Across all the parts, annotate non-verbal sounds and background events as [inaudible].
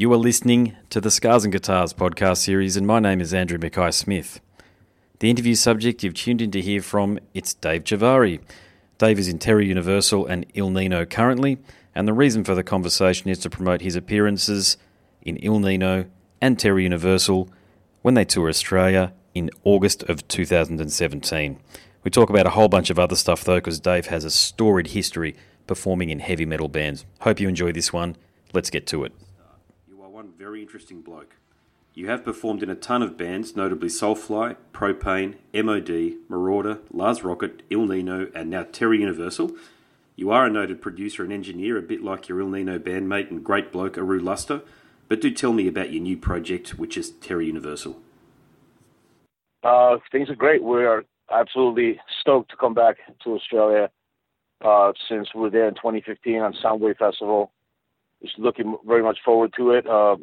You are listening to the Scars and Guitars podcast series, and my name is Andrew Mackay Smith. The interview subject you've tuned in to hear from, it's Dave Chavarri. Dave is in Terror Universal and Ill Nino currently, and the reason for the conversation is to promote his appearances in Ill Nino and Terror Universal when they tour Australia in August of 2017. We talk about a whole bunch of other stuff though, because Dave has a storied history performing in heavy metal bands. Hope you enjoy this one. Let's get to it. Very interesting bloke. You have performed in a ton of bands, notably Soulfly, Pro-Pain, MOD, Merauder, Lääz Rockit, Ill Nino, and now Terror Universal. You are a noted producer and engineer, a bit like your Ill Nino bandmate and great bloke Ahrue Luster. But do tell me about your new project, which is Terror Universal. Uh, things are great. We are absolutely stoked to come back to Australia uh, since we were there in 2015 on Soundwave Festival. Just looking very much forward to it. Uh,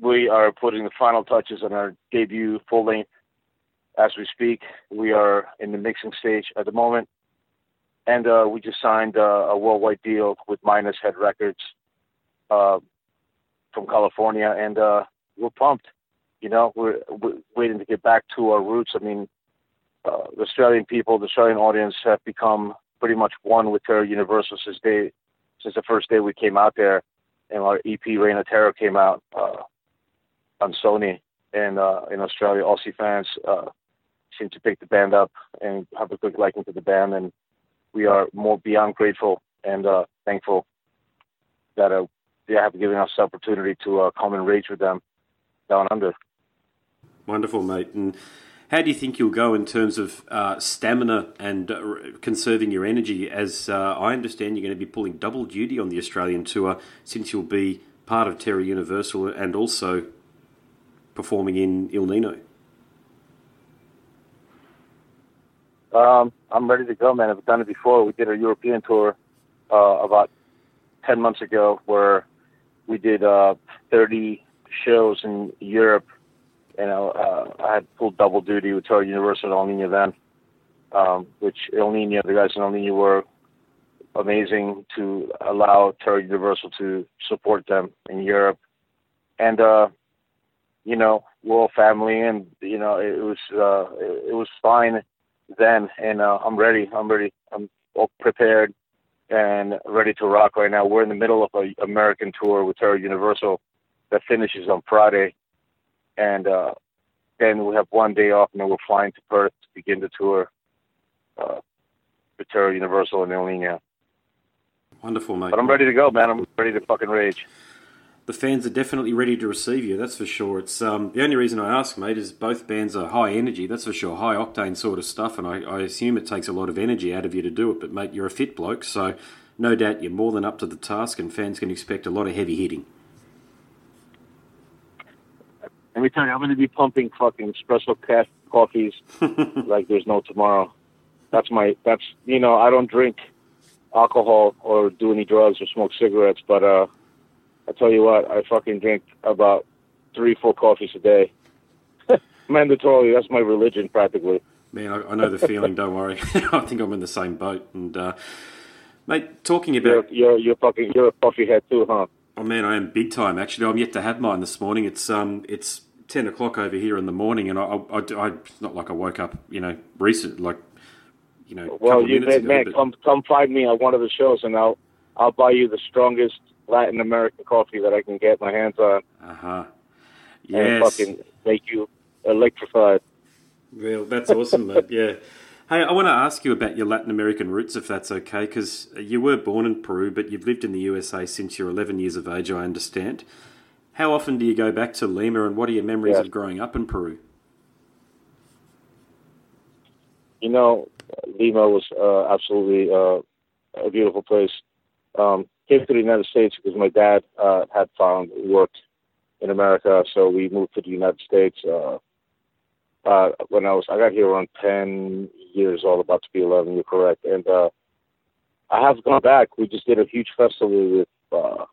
we are putting the final touches on our debut full length as we speak. We are in the mixing stage at the moment, and uh, we just signed uh, a worldwide deal with Minus Head Records uh, from California, and uh, we're pumped. You know, we're, we're waiting to get back to our roots. I mean, uh, the Australian people, the Australian audience have become pretty much one with Terror Universal since they since the first day we came out there, and our EP Reign of Terror came out uh, on Sony, and uh, in Australia, Aussie fans uh, seem to pick the band up and have a good liking to the band, and we are more beyond grateful and uh, thankful that uh, they have given us the opportunity to uh, come and rage with them down under. Wonderful, mate. And how do you think you'll go in terms of uh, stamina and uh, conserving your energy? As uh, I understand, you're going to be pulling double duty on the Australian tour since you'll be part of Terror Universal and also performing in Ill Nino. Um, I'm ready to go, man. I've done it before. We did a European tour uh, about 10 months ago where we did uh, 30 shows in Europe you know, uh, I had pulled double duty with Terror Universal and El Nino then, um, which El Nino, the guys in El Nino were amazing to allow Terror Universal to support them in Europe. And, uh, you know, we're all family and, you know, it, was, uh, it, it was fine then. And, uh, I'm ready. I'm ready. I'm all prepared and ready to rock right now. We're in the middle of a American tour with Terror Universal that finishes on Friday and uh, then we have one day off, and then we're flying to Perth to begin the tour uh, Terror Universal and El Nino. Wonderful, mate. But I'm ready to go, man. I'm ready to fucking rage. The fans are definitely ready to receive you. That's for sure. It's um, the only reason I ask, mate, is both bands are high energy. That's for sure, high octane sort of stuff, and I, I assume it takes a lot of energy out of you to do it. But mate, you're a fit bloke, so no doubt you're more than up to the task, and fans can expect a lot of heavy hitting. Let me tell you, I'm going to be pumping fucking espresso ca- coffees [laughs] like there's no tomorrow. That's my, that's, you know, I don't drink alcohol or do any drugs or smoke cigarettes, but, uh, I tell you what, I fucking drink about three, four coffees a day. [laughs] Mandatory. That's my religion, practically. Man, I, I know the feeling. don't worry. [laughs] I think I'm in the same boat. And, uh, mate, talking about you're, you're, you're fucking you're a coffee head too, huh? Oh man, I am big time. Actually, I'm yet to have mine this morning. It's um, it's ten o'clock over here in the morning, and I, I, I, I not like I woke up, you know, recent, like, you know. Well, you man, man but... come come find me at one of the shows, and I'll I'll buy you the strongest Latin American coffee that I can get my hands on. Uh huh. Yes. And fucking make you electrified. Well, that's awesome, mate. Yeah. Hey, I want to ask you about your Latin American roots, if that's okay, because you were born in Peru, but you've lived in the USA since you're 11 years of age, I understand. How often do you go back to Lima, and what are your memories of growing up in Peru? You know, Lima was uh, absolutely uh, a beautiful place. Um, came to the United States because my dad uh, had found work in America, so we moved to the United States. Uh, when I was, I got here around 10 years old, about to be 11, you're correct. And, uh, I have gone back. We just did a huge festival with, uh,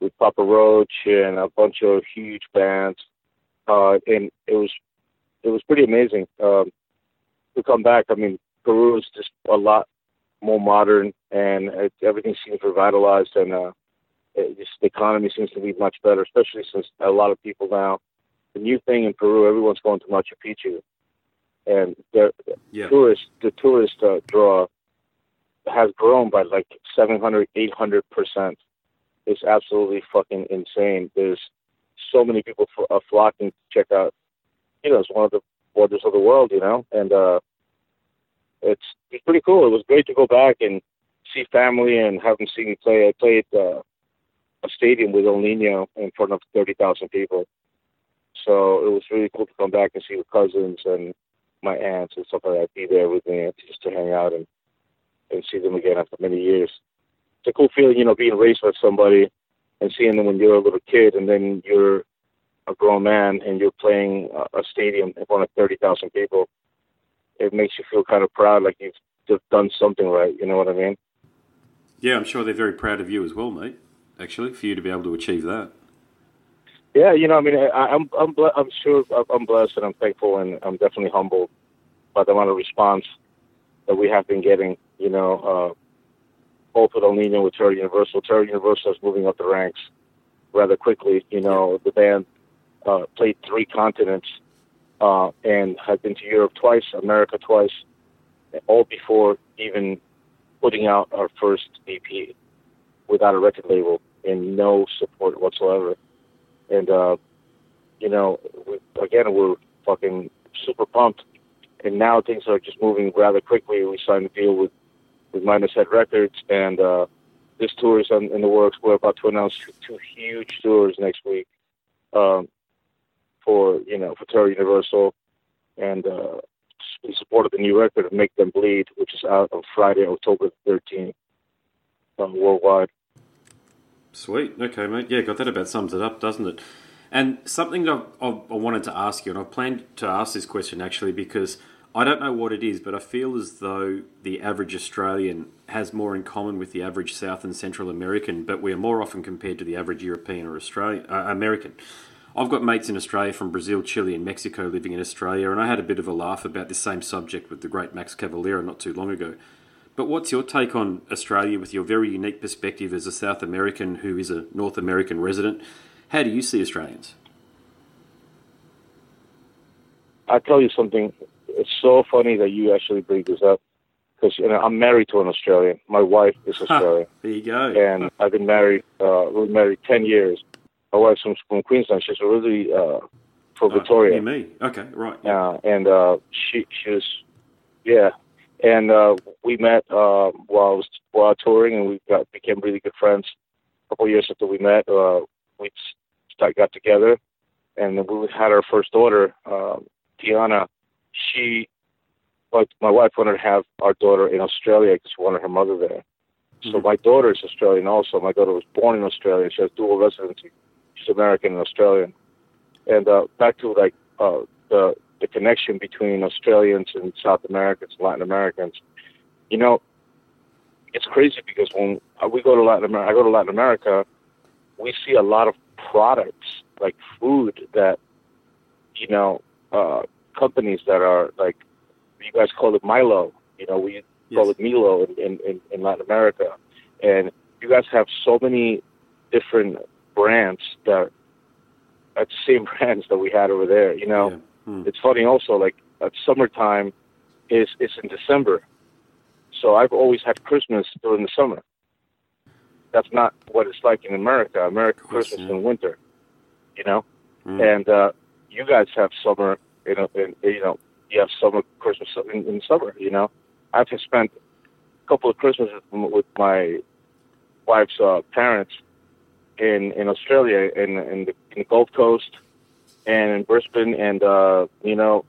with Papa Roach and a bunch of huge bands. Uh, and it was, it was pretty amazing, um, to come back. I mean, Peru is just a lot more modern and it, everything seems revitalized and, uh, it just the economy seems to be much better, especially since a lot of people now. The new thing in Peru, everyone's going to Machu Picchu, and the Yeah. tourist the tourist uh, draw has grown by like 700 800 percent. It's absolutely fucking insane. There's so many people f- uh, flocking to check out you know it's one of the wonders of the world you know? And uh it's it's pretty cool. It was great to go back and see family and have them see me play. I played uh, a stadium with el nino in front of 30,000 people so it was really cool to come back and see the cousins and my aunts and stuff like that be there with me just to hang out and and see them again after many years. It's a cool feeling, you know, being raised with somebody and seeing them when you're a little kid and then you're a grown man and you're playing a, stadium in front of 30,000 people. It makes you feel kind of proud, like you've done something right. You know what I mean? Yeah, I'm sure they're very proud of you as well, mate. Actually, for you to be able to achieve that. Yeah, you know, I mean, I, I'm I'm ble- I'm sure I'm blessed and I'm thankful and I'm definitely humbled by the amount of response that we have been getting. You know, uh, both with El Nino with Terror Universal. Terror Universal is moving up the ranks rather quickly. You know, the band uh, played three continents uh, and had been to Europe twice, America twice, all before even putting out our first EP without a record label and no support whatsoever. And uh, you know, we, again, we're fucking super pumped. And now things are just moving rather quickly. We signed a deal with with Minus Head Records, and uh, this tour is in, in the works. We're about to announce two, huge tours next week um, for you know for Terror Universal, and uh, in support of the new record of Make Them Bleed, which is out on Friday, October 13th, um, worldwide. Sweet. Okay, mate. Yeah, got that about sums it up, doesn't it? And something that I, I wanted to ask you, and I've planned to ask this question actually because I don't know what it is, but I feel as though the average Australian has more in common with the average South and Central American, but we are more often compared to the average European or Australian uh, American. I've got mates in Australia from Brazil, Chile, and Mexico living in Australia, and I had a bit of a laugh about this same subject with the great Max Cavalera not too long ago. But what's your take on Australia with your very unique perspective as a South American who is a North American resident? How do you see Australians? I tell you something. It's so funny that you actually bring this up because you know I'm married to an Australian. My wife is [laughs] Australian, There you go. and [laughs] I've been married. Uh, we're married ten years. My wife's from, from Queensland. She's originally uh, from Oh, Victoria. you me. Okay, right. Yeah. uh, and uh, she she was, yeah, and uh, we met uh, while I was while touring, and we got became really good friends. A couple of years after we met, uh, we start, got together, and we had our first daughter, uh, Tiana. She, but my wife wanted to have our daughter in Australia because she wanted her mother there. So Mhm. my daughter is Australian also. My daughter was born in Australia. She has dual residency. She's American and Australian. And uh, back to like uh, the the connection between Australians and South Americans, Latin Americans. You know, it's crazy because when we go to Latin America, I go to Latin America, we see a lot of products like food that, you know, uh, companies that are like, you guys call it Milo. You know, we call it Milo in, in, in, in Latin America. And you guys have so many different brands that are the same [laughs] brands that we had over there. You know, Yeah. Hmm. it's funny also, like at summertime is is in December. So I've always had Christmas during the summer. That's not what it's like in America. America Christmas yeah. in winter. You know? Hmm. And uh you guys have summer you know in, you know, you have summer Christmas in, in summer, you know. I've spent a couple of Christmases with my wife's uh, parents in in Australia in in the, in the Gulf Coast and in Brisbane, and uh, you know,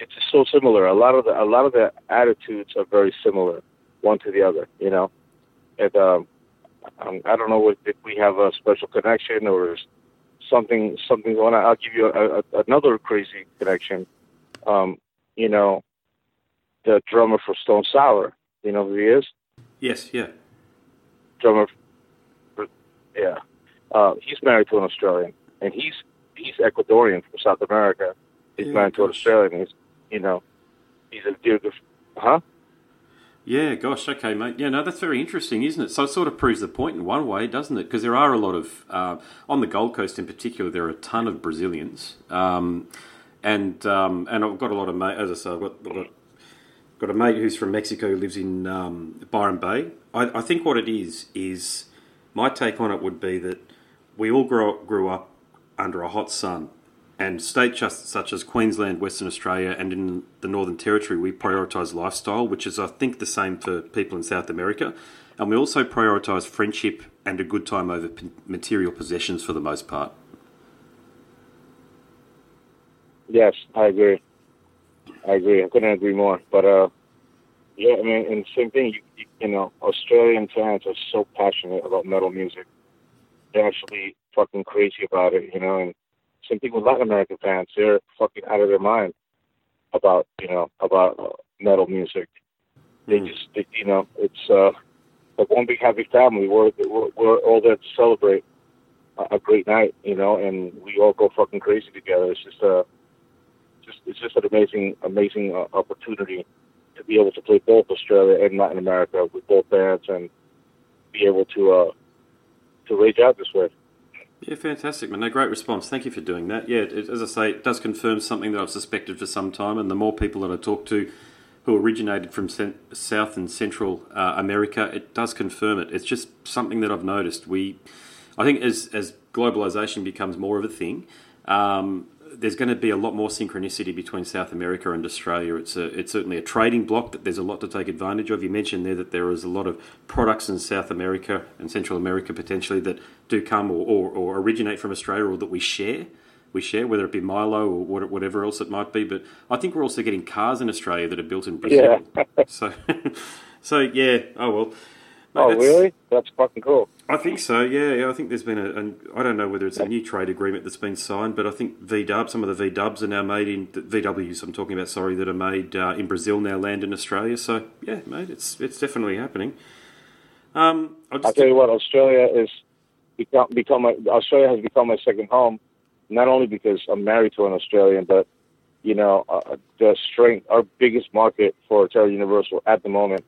it's just so similar. A lot of the a lot of the attitudes are very similar, one to the other. You know, and um, um, I don't know if if we have a special connection or something something going on. I'll give you a, a, another crazy connection. Um, you know, the drummer for Stone Sour. You know who he is? Yes, yeah. drummer. For, yeah, uh, he's married to an Australian, and he's he's Ecuadorian from South America. He's Yeah, married to. Australian. He's you know, he's a dear good. Huh? Yeah, gosh, okay, mate. Yeah, no, that's very interesting, isn't it? So it sort of proves the point in one way, doesn't it? Because there are a lot of, uh, on the Gold Coast in particular, there are a ton of Brazilians. Um, and um, and I've got a lot of mate, as I say, I've got, I've got, got a mate who's from Mexico who lives in um, Byron Bay. I, I think what it is, is my take on it would be that we all grew, grew up under a hot sun and states such as Queensland, Western Australia, and in the Northern Territory, we prioritise lifestyle, which is, I think, the same for people in South America. And we also prioritise friendship and a good time over material possessions for the most part. Yes, I agree. I agree. I couldn't agree more. But uh, yeah, I mean, and same thing. You, you, know, Australian fans are so passionate about metal music. They're actually fucking crazy about it, you know, and same thing with Latin American fans. They're fucking out of their mind about you know about metal music. They mm. just they, you know it's uh, like one big happy family. We're, we're we're all there to celebrate a, a great night, you know, and we all go fucking crazy together. It's just a uh, just it's just an amazing amazing uh, opportunity to be able to play both Australia and Latin America with both bands and be able to uh, to rage out this way. Yeah, fantastic, man. No, great response. Thank you for doing that. Yeah, it, as I say, it does confirm something that I've suspected for some time, and the more people that I talk to who originated from South and Central uh, America, it does confirm it. It's just something that I've noticed. We, I think, as as globalization becomes more of a thing, um, there's going to be a lot more synchronicity between South America and Australia. It's a, it's certainly a trading block that there's a lot to take advantage of. You mentioned there that there is a lot of products in South America and Central America potentially that do come or, or, or originate from Australia or that we share. We share, whether it be Milo or whatever else it might be. But I think we're also getting cars in Australia that are built in Brazil. Yeah. so, [laughs] so yeah. Oh well. Oh really? That's fucking cool. I think so. Yeah, yeah. I think there's been a. I don't know whether it's a new trade agreement that's been signed, but I think V Dub, some of the V Dubs are now made in VWs. I'm talking about. Sorry, that are made uh, in Brazil now land in Australia. So yeah, mate, it's it's definitely happening. Um, I'll, I'll tell you what, Australia is become become a, Australia has become my second home. Not only because I'm married to an Australian, but you know uh, the strength. Our biggest market for Terror Universal at the moment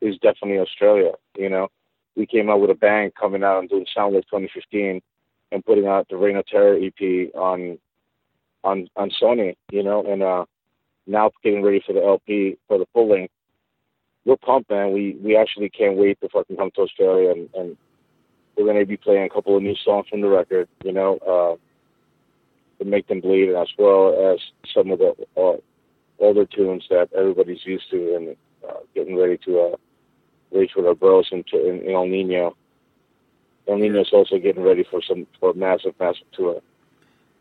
is definitely Australia. You know we came out with a bang coming out and doing Soundwave 2015 and putting out the Reign of Terror EP on on on Sony, you know, and uh now getting ready for the LP for the full length. We're pumped, man. We we actually can't wait to fucking come to Australia and, and we're gonna be playing a couple of new songs from the record, you know, uh to make them bleed as well as some of the uh, older tunes that everybody's used to and uh, getting ready to uh race with our bros in, in, in El Nino. El Nino's also getting ready for some for a massive, massive tour.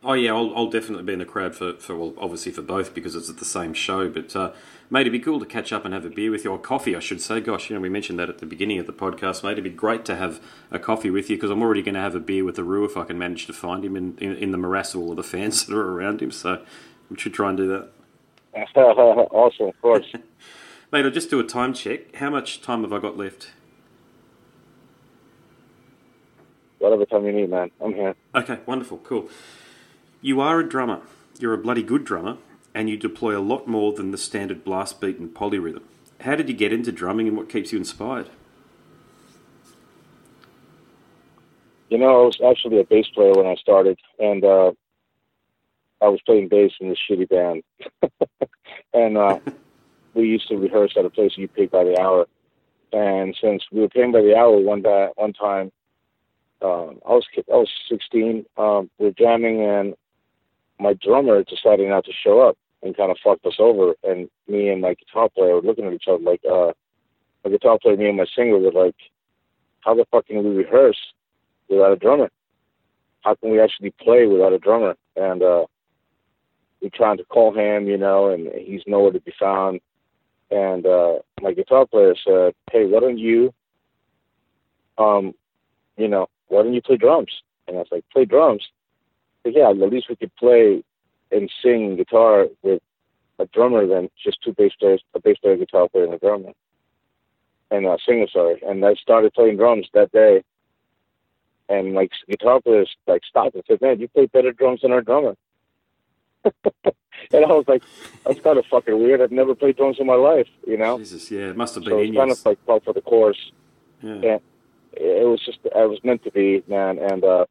Oh yeah, I'll, I'll definitely be in the crowd for, for well, obviously for both because it's at the same show. But uh, mate, it'd be cool to catch up and have a beer with you, or coffee, I should say. Gosh, you know, we mentioned that at the beginning of the podcast, mate. It'd be great to have a coffee with you because I'm already going to have a beer with the Roo if I can manage to find him in, in, in the morass of all of the fans [laughs] that are around him. So we should try and do that. [laughs] awesome, of course. [laughs] Mate, I'll just do a time check. How much time have I got left? Whatever time you need, man. I'm here. Okay, wonderful, cool. You are a drummer. You're a bloody good drummer, and you deploy a lot more than the standard blast beat and polyrhythm. How did you get into drumming, and what keeps you inspired? You know, I was actually a bass player when I started, and uh, I was playing bass in this shitty band. [laughs] and uh, [laughs] we used to rehearse at a place you paid by the hour. And since we were paying by the hour, one day, one time, um, I was I was 16. Um, we are jamming, and my drummer decided not to show up, and kind of fucked us over. And me and my guitar player were looking at each other like, uh, my guitar player, me and my singer were like, how the fuck can we rehearse without a drummer? How can we actually play without a drummer? And uh, we trying to call him, you know, and he's nowhere to be found. And uh, my guitar player said, "Hey, why don't you, um, you know, why don't you play drums?" And I was like, "Play drums?" But yeah, at least we could play and sing guitar with a drummer than just two bass players, a bass player, guitar player, and a drummer, and a singer. Sorry. And I started playing drums that day. And like guitar players like stopped and said, "Man, you play better drums than our drummer." [laughs] and I was like, that's kind of fucking weird. I've never played drums in my life, you know. Jesus, yeah, it must have been So it's kind of like part for the course. yeah. Yeah. It was just, I was meant to be, man. And uh,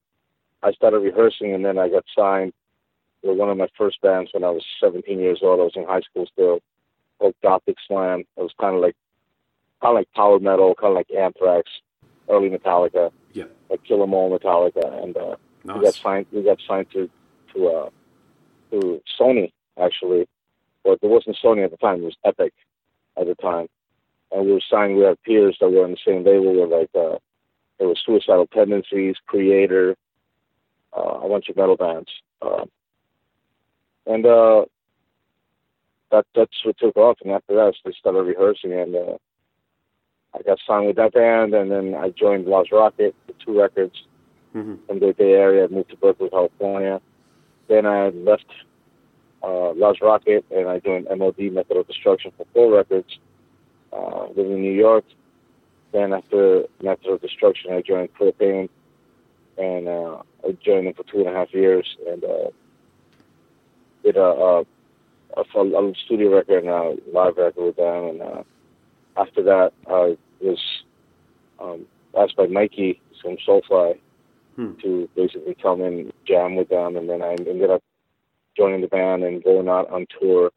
I started rehearsing, and then I got signed with one of my first bands when I was 17 years old. I was in high school still, called Gothic Slam. It was kind of like, kind of like power metal, kind of like Anthrax, early Metallica, Yeah. like Kill 'Em All Metallica, and uh, we got signed. We got signed to to uh, to Sony actually, but it wasn't Sony at the time. It was Epic at the time, and we were signed. We had peers that were on the same label. were like uh, there was Suicidal Tendencies, Kreator, uh, a bunch of metal bands, uh, and uh, that that's what took off. And after that, I started rehearsing, and uh, I got signed with that band, and then I joined Lääz Rockit for two records hmm from the Bay Area. I moved to Berkeley, California. Then I left uh, Lääz Rockit and I joined MOD Method of Destruction for four records, uh, living in New York. Then after Method of Destruction, I joined Pro-Pain and uh, I joined them for two and a half years and uh, did a, a, a, a studio record and a live record with them. And uh, after that, I was um, asked by Mikey from Soulfly Hmm. to basically come and jam with them, and then I ended up joining the band and going out on tour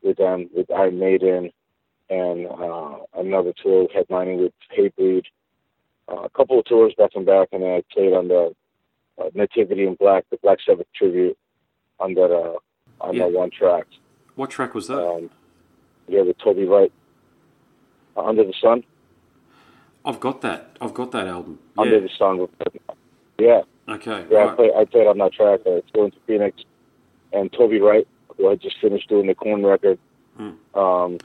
with them with Iron Maiden and uh, another tour headlining with Hatebreed. Uh, a couple of tours back and back, and then I played on the uh, Nativity in Black, the Black Sabbath tribute on that uh, on Yeah. that one track. What track was that? Um, yeah, with Toby Wright. Uh, Under the Sun. I've got that. I've got that album. Under Yeah. the Sun. with- Yeah, Okay. Yeah, I played, I played on that track. Uh, it's going to Phoenix, and Toby Wright, who had just finished doing the Korn record, Hmm. um,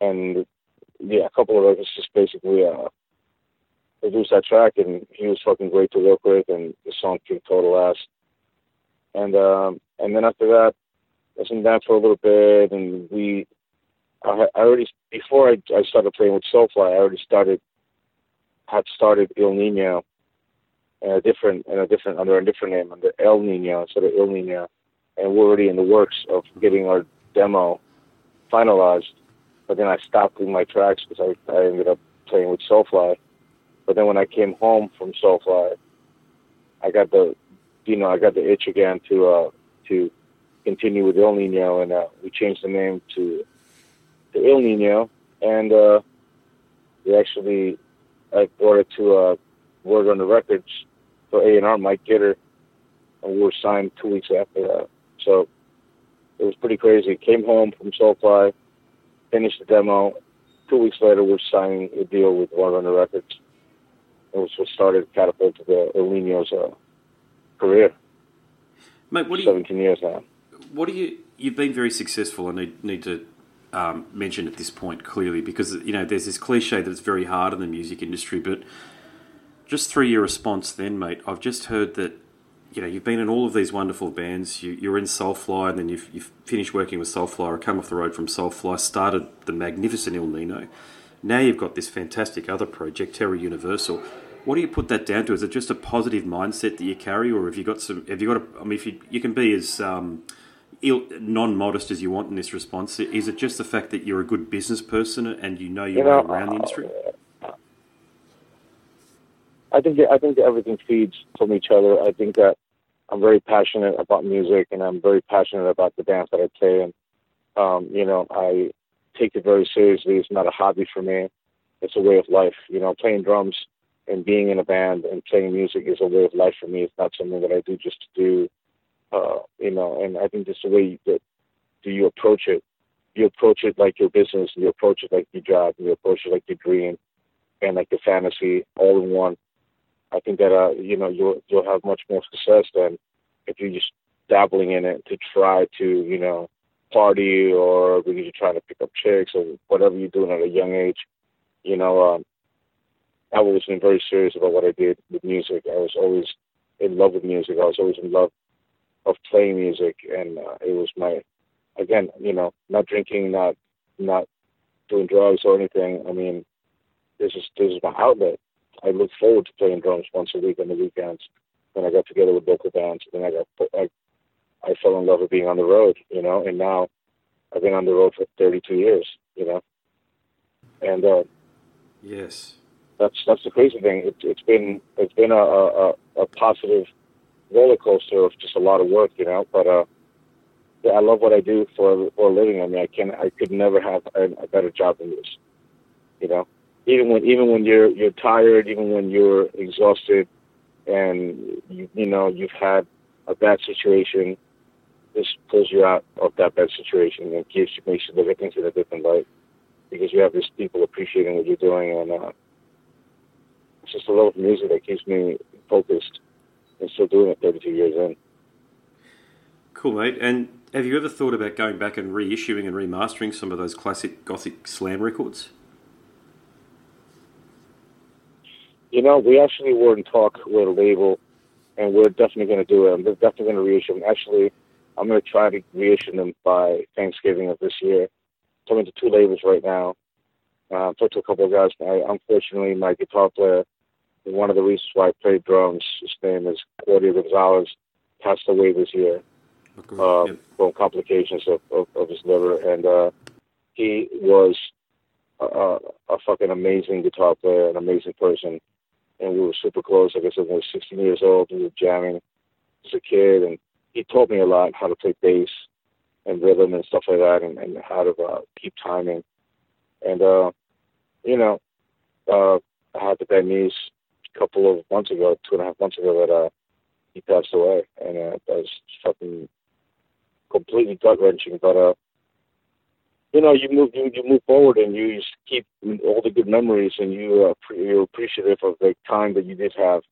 and yeah, a couple of records just basically uh, produced that track, and he was fucking great to work with, and the song kicked total ass. And um, and then after that, I was in that for a little bit, and we, I, I already before I, I started playing with Soulfly, I already started, had started Ill Nino in a different in a different under a different name under El Nino instead of Ill Nino, and we're already in the works of getting our demo finalized. But then I stopped doing my tracks because I, I ended up playing with Soulfly. But then when I came home from Soulfly, I got the you know I got the itch again to uh to continue with El Nino, and uh, we changed the name to to Ill Nino, and uh, we actually I brought it to uh, Roadrunner Records for A and R, Mike Gitter, and we were signed two weeks after that. So it was pretty crazy. Came home from Soulfly, finished the demo. Two weeks later, we're signing a deal with on the Records. It was what started catapulted the El Nino's uh, career. Mate, what do you 17 years now. what do you you've been very successful I need need to um, mention at this point clearly because you know there's this cliche that it's very hard in the music industry but just through your response then mate I've just heard that you know you've been in all of these wonderful bands you, you're in Soulfly and then you've, you've finished working with Soulfly or come off the road from Soulfly started the magnificent Ill Nino now you've got this fantastic other project Terror Universal what do you put that down to? Is it just a positive mindset that you carry, or have you got some? Have you got? A, I mean, if you you can be as um, ill, non-modest as you want in this response, is it just the fact that you're a good business person and you know your You know, way around the industry? I think I think everything feeds from each other. I think that I'm very passionate about music, and I'm very passionate about the dance that I play. And um, you know, I take it very seriously. It's not a hobby for me. It's a way of life. You know, playing drums and being in a band and playing music is a way of life for me. It's not something that I do just to do. Uh, you know, and I think just the way that do you approach it. You approach it like your business. and You approach it like your job. and You approach it like your dream, and like your fantasy, all in one. I think that uh, you know you'll you'll have much more success than if you're just dabbling in it to try to you know party or because you're trying to pick up chicks or whatever you're doing at a young age. You know, um, I've always been very serious about what I did with music. I was always in love with music. I was always in love of playing music, and uh, it was my again, you know, not drinking, not not doing drugs or anything. I mean, this is this is my outlet. I look forward to playing drums once a week on the weekends. Then I got together with local bands. Then I got I I fell in love with being on the road, you know, and now I've been on the road for 32 years, you know, and uh, yes, that's that's the crazy thing. It, it's been it's been a, a, a positive roller coaster of just a lot of work, you know, but uh, yeah, I love what I do for for a living. I mean, I can I could never have a, a better job than this, you know. Even when even when you're you're tired, even when you're exhausted, and you you know you've had a bad situation this pulls you out of that bad situation and gives you makes you look at things in a different light because you have these people appreciating what you're doing and uh, it's just a love of music that keeps me focused and still doing it 32 years in. Cool, mate. And have you ever thought about going back and reissuing and remastering some of those classic Gothic slam records? You know, we actually were in talk with a label, and we're definitely going to do it. I'm definitely going to reissue them. Actually, I'm going to try to reissue them by Thanksgiving of this year. Talking to two labels right now. Uh, talked to a couple of guys. I, unfortunately, my guitar player, one of the reasons why I played drums, his name is Claudio Gonzalez, passed away this year uh, yep. from complications of, of, of, his liver. And uh, he was a, a fucking amazing guitar player, an amazing person. And we were super close. Like I said, when I was 16 years old, we were jamming as a kid. And he taught me a lot how to play bass and rhythm and stuff like that, and, and how to uh, keep timing. And uh, you know, uh, I had the bad news a couple of months ago, two and a half months ago, that uh, he passed away, and uh, that was fucking completely gut wrenching. But uh, you know, you move you, you move forward, and you keep all the good memories, and you uh, you're appreciative of the time that you did have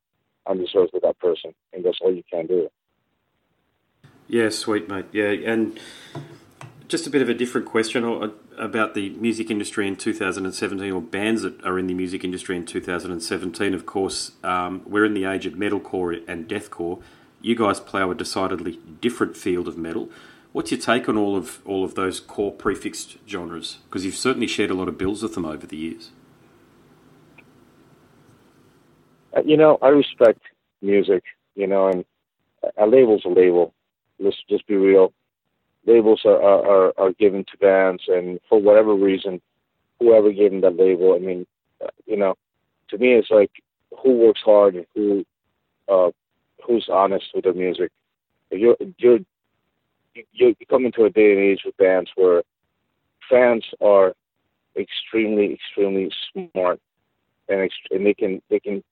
on this earth with that person, and that's all you can do. Yeah, sweet, mate. Yeah, and just a bit of a different question about the music industry in 2017, or bands that are in the music industry in 2017. Of course, um, we're in the age of metalcore and deathcore. You guys plough a decidedly different field of metal. What's your take on all of all of those core prefixed genres? Because you've certainly shared a lot of bills with them over the years. Uh, you know, I respect music. You know, and a label's a label let's just be real. Labels are, are, are given to bands, and for whatever reason, whoever gave them that label, I mean, uh, you know, to me, it's like who works hard and who uh, who's honest with their music. If you're you're you you come into a day and age with bands where fans are extremely extremely smart and ext- and they can they can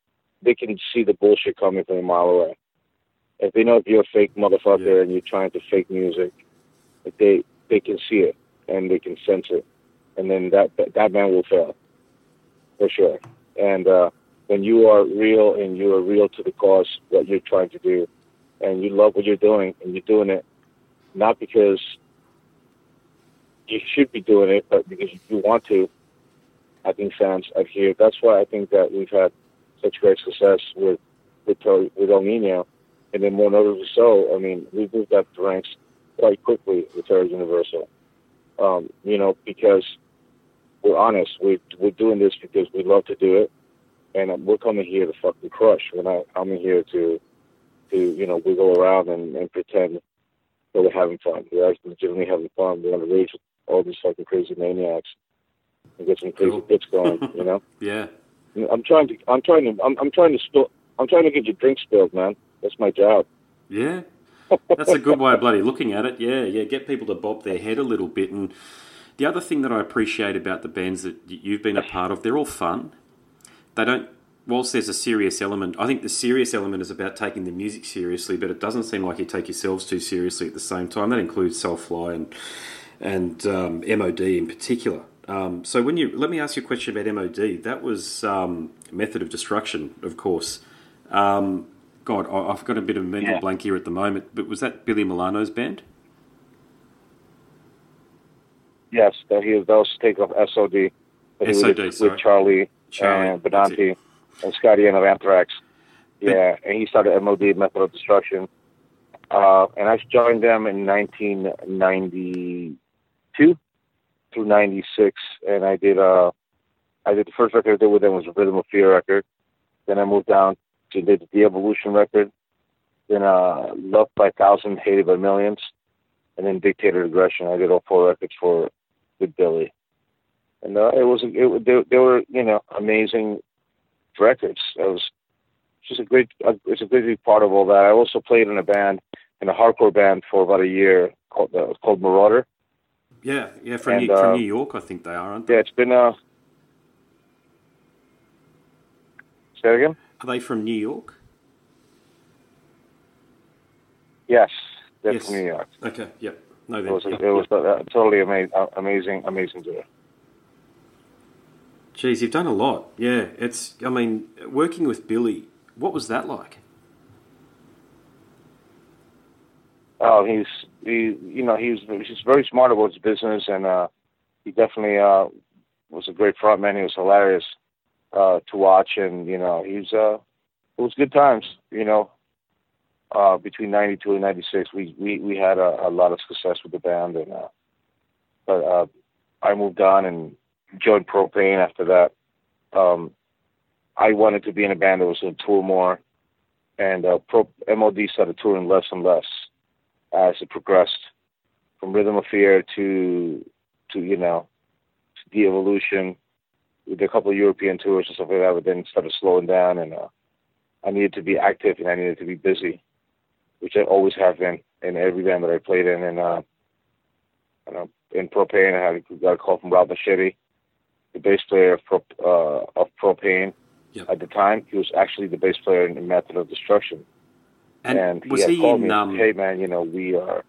they can see the bullshit coming from a mile away if they know if you're a fake motherfucker yeah. and you're trying to fake music, they they can see it and they can sense it, and then that that, that man will fail for sure. And uh, when you are real and you are real to the cause, what you're trying to do, and you love what you're doing, and you're doing it not because you should be doing it, but because you want to. I think fans adhere. That's why I think that we've had such great success with with with El Nino and then more notably so, I mean, we've moved up the ranks quite quickly with Terror Universal. Um, you know, because we're honest, we we're doing this because we love to do it, and we're coming here to fucking crush. We're not coming here to to you know wiggle around and, and pretend that we're having fun. We're actually legitimately having fun. We're gonna rage with all these fucking crazy maniacs and get some crazy cool. bits going. You know? [laughs] yeah. I'm trying to. I'm trying to. I'm, I'm trying to spill. I'm trying to get your drink spilled, man. That's my job. Yeah. That's a good way of bloody looking at it. Yeah, yeah. Get people to bob their head a little bit. And the other thing that I appreciate about the bands that you've been a [laughs] part of, they're all fun. They don't, whilst there's a serious element, I think the serious element is about taking the music seriously, but it doesn't seem like you take yourselves too seriously at the same time. That includes Soulfly and and um, MOD in particular. Um, so when you let me ask you a question about MOD. That was um, Method of Destruction, of course. Um, God, I've got a bit of a mental yeah. blank here at the moment, but was that Billy Milano's band? Yes, that he was, that was take off SOD. SOD, with, with Charlie, Charlie and Benante and Scotty and of Anthrax. Yeah, and he started MOD, Method of Destruction. Uh, and I joined them in 1992 through 96, and I did uh, I did the first record I did with them was Rhythm of Fear record. Then I moved down to did the Evolution record, then uh, Loved by Thousands, Hated by Millions, and then Dictated Aggression. I did all four records for with Billy, and uh, it was it they, they were you know amazing records. It was just a great uh, it's a great part of all that. I also played in a band in a hardcore band for about a year called uh, called Merauder. Yeah, yeah, from, and, New, from uh, New York, I think they are, aren't they? Yeah, it's been uh. Say again. Are they from New York? Yes, they're yes. from New York. Okay, yep. No, it was, it was yep. totally amazing, amazing, amazing tour. Geez, you've done a lot. Yeah, it's. I mean, working with Billy, what was that like? Oh, he's he. You know, he's he's very smart about his business, and uh, he definitely uh, was a great frontman. He was hilarious uh, to watch, and you know, he's uh, it was good times. You know, uh, between '92 and '96, we we we had a, a lot of success with the band, and uh, but uh, I moved on and joined Pro-Pain after that. Um, I wanted to be in a band that was going to tour more, and uh, Pro, MOD started touring less and less as it progressed from Rhythm of Fear to to you know to De-Evolution. We did a couple of European tours and stuff like that, but then started slowing down, and uh, I needed to be active and I needed to be busy which I always have been in every band that I played in. And uh, in Pro-Pain, I had got a call from Rob Moschetti, the bass player of, Pro, uh, of Pro-Pain. Yep. At the time, he was actually the bass player in Method of Destruction. And, and he was had he called in? me Um, hey, man, you know, we are.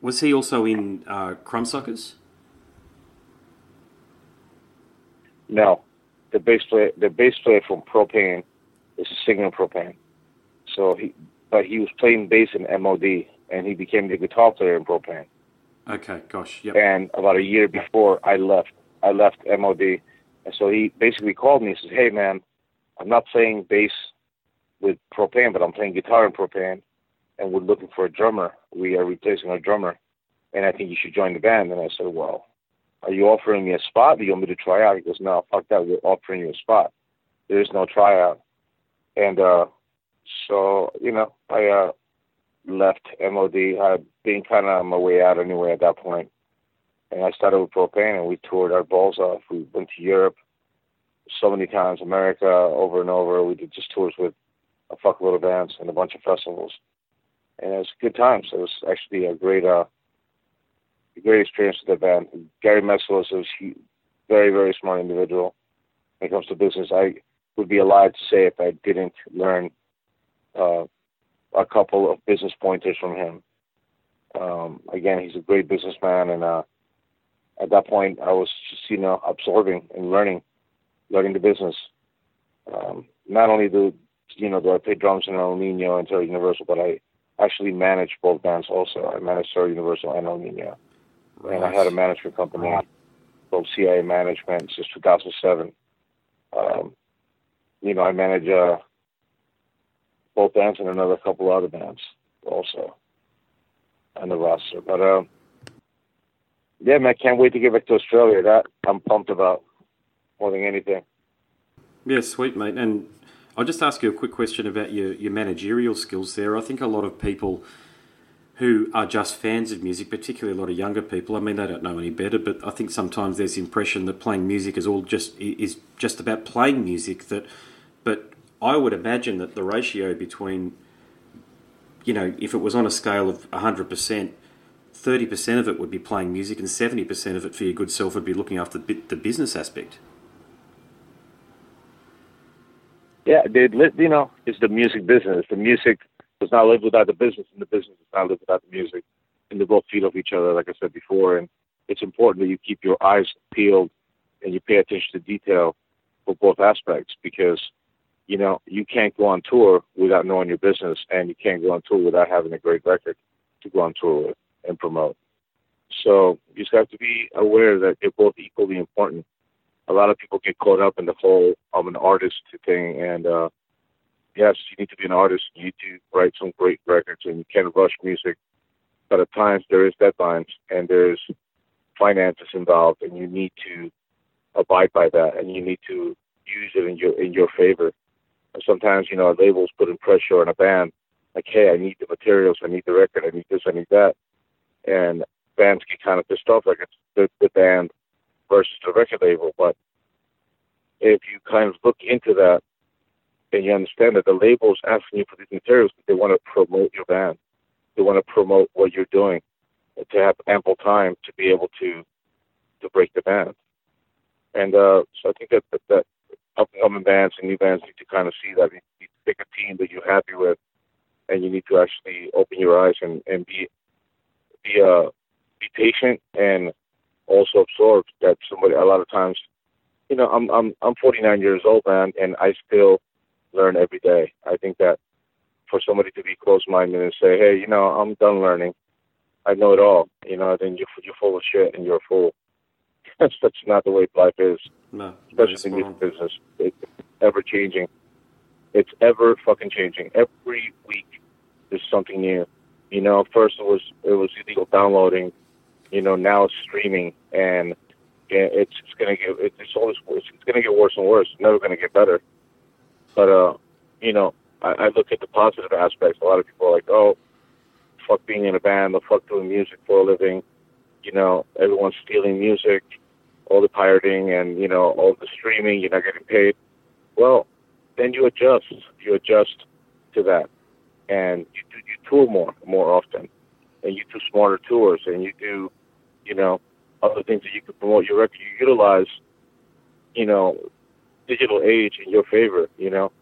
Was he also in uh, Crumbsuckers? No, the bass player, the bass player from Pro-Pain is a singer in Pro-Pain. So he, but he was playing bass in MOD, and he became the guitar player in Pro-Pain. Okay, gosh, yep. And about a year before I left, I left MOD, and so he basically called me and says, "Hey, man, I'm not playing bass with Pro-Pain, but I'm playing guitar in Pro-Pain, and we're looking for a drummer. We are replacing our drummer, and I think you should join the band." And I said, "Well, are you offering me a spot? Do you want me to try out?" He goes, "No, fuck that. We're offering you a spot. There is no tryout." And uh, so, you know, I uh, left MOD. I'd been kind of on my way out anyway at that point. And I started with Pro-Pain and we toured our balls off. We went to Europe so many times, America over and over. We did just tours with a fuckload of bands and a bunch of festivals. And it was good times. It was actually a great, uh, a great experience with the band. Gary Meskil is a very, very smart individual when it comes to business. I would be a alive to say if I didn't learn uh, a couple of business pointers from him. Um, again, he's a great businessman, and uh, at that point, I was just you know absorbing and learning, learning the business. Um, not only do you know do I play drums in El Nino and Terror Universal, but I actually manage both bands also. I manage Terror Universal and El Nino, right. and I had a management company called CIA Management since 2007. Um, you know, I manage uh, both bands and another couple other bands also on the roster. But uh, yeah, man, can't wait to get back to Australia. That I'm pumped about more than anything. Yeah, sweet, mate. And I'll just ask you a quick question about your, your managerial skills there. I think a lot of people who are just fans of music, particularly a lot of younger people, I mean, they don't know any better, but I think sometimes there's the impression that playing music is all just is just about playing music. That, but I would imagine that the ratio between, you know, if it was on a scale of 100%, 30% of it would be playing music and 70% of it for your good self would be looking after the business aspect. Yeah, dude, you know, it's the music business. The music does not live without the business, and the business does not live without the music. And they both feed off each other, like I said before. And it's important that you keep your eyes peeled and you pay attention to detail for both aspects because you know, you can't go on tour without knowing your business, and you can't go on tour without having a great record to go on tour with and promote. So you just have to be aware that they're both equally important. A lot of people get caught up in the whole I'm an artist thing, and uh, yes, you need to be an artist. You need to write some great records, and you can't rush music. But at times there is deadlines, and there's finances involved, and you need to abide by that, and you need to use it in your in your favor sometimes you know labels putting pressure on a band, like, hey, I need the materials, I need the record, I need this, I need that, and bands get kind of pissed off, like it's the, the band versus the record label. But if you kind of look into that and you understand that the label's asking you for these materials, they want to promote your band, they want to promote what you're doing, to have ample time to be able to to break the band. And uh, so I think that that, that up and coming bands and new bands need to kind of see that you need to pick a team that you're happy with, and you need to actually open your eyes and and be be uh be patient and also absorb that somebody a lot of times you know i'm i'm i'm 49 years old man and i still learn every day. I think that for somebody to be close minded and say hey you know i'm done learning. I know it all you know then you're you're full of shit and you're a fool. [laughs] That's that's not the way life is. No, especially in this business. It's ever changing. It's ever fucking changing. Every week there's something new you know first it was it was illegal downloading you know, now it's streaming, and it's it's gonna get it's always it's, gonna get worse and worse. It's never gonna get better. But uh, you know, I, I look at the positive aspects. A lot of people are like, oh, fuck being in a band, the fuck doing music for a living. You know, everyone's stealing music, all the pirating, and you know, all the streaming. You're not getting paid. Well, then you adjust. You adjust to that, and you do, you tour more more often, and you do smarter tours, and you do you know, other things that you can promote your record. You utilize, you know, digital age in your favor. You know,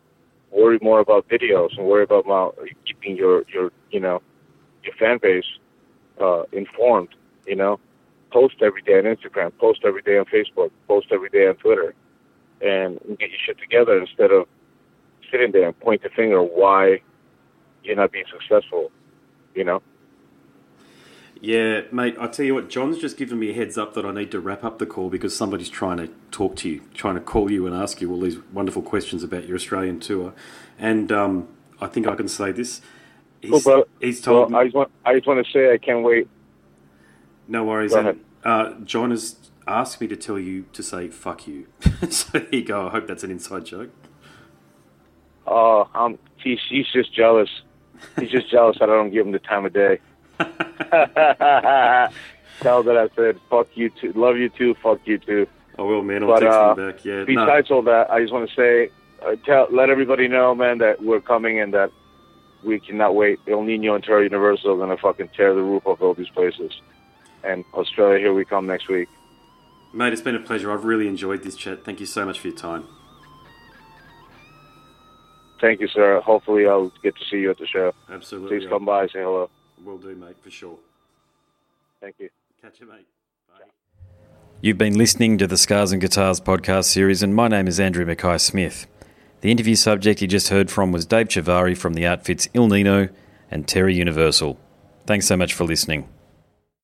worry more about videos and worry about, about keeping your your you know your fan base uh, informed. You know, post every day on Instagram, post every day on Facebook, post every day on Twitter, and get your shit together instead of sitting there and point the finger why you're not being successful. You know. Yeah, mate, I tell you what, John's just given me a heads up that I need to wrap up the call because somebody's trying to talk to you, trying to call you and ask you all these wonderful questions about your Australian tour. And um, I think I can say this. He's, well, but, he's told well, I, just want, I just want to say I can't wait. No worries. And, uh, John has asked me to tell you to say fuck you. [laughs] so there you go. I hope that's an inside joke. Oh, um, he's, he's just jealous. He's just jealous that I don't give him the time of day. [laughs] Tell that I said fuck you too, love you too, fuck you too. I will, man. I'll but, text uh, back. Yeah. Besides no. all that, I just want to say, uh, tell, let everybody know, man, that we're coming and that we cannot wait. Ill Nino and Terror Universal are gonna fucking tear the roof off all these places. And Australia, here we come next week. Mate, it's been a pleasure. I've really enjoyed this chat. Thank you so much for your time. Thank you, sir. Hopefully, I'll get to see you at the show. Absolutely. Please come by, say hello. Will do, mate, for sure. Thank you. Catch you, mate. Bye. You've been listening to the Scars and Guitars podcast series, and my name is Andrew Mackay Smith. The interview subject you just heard from was Dave Chavarri from the outfits Ill Nino and Terror Universal. Thanks so much for listening.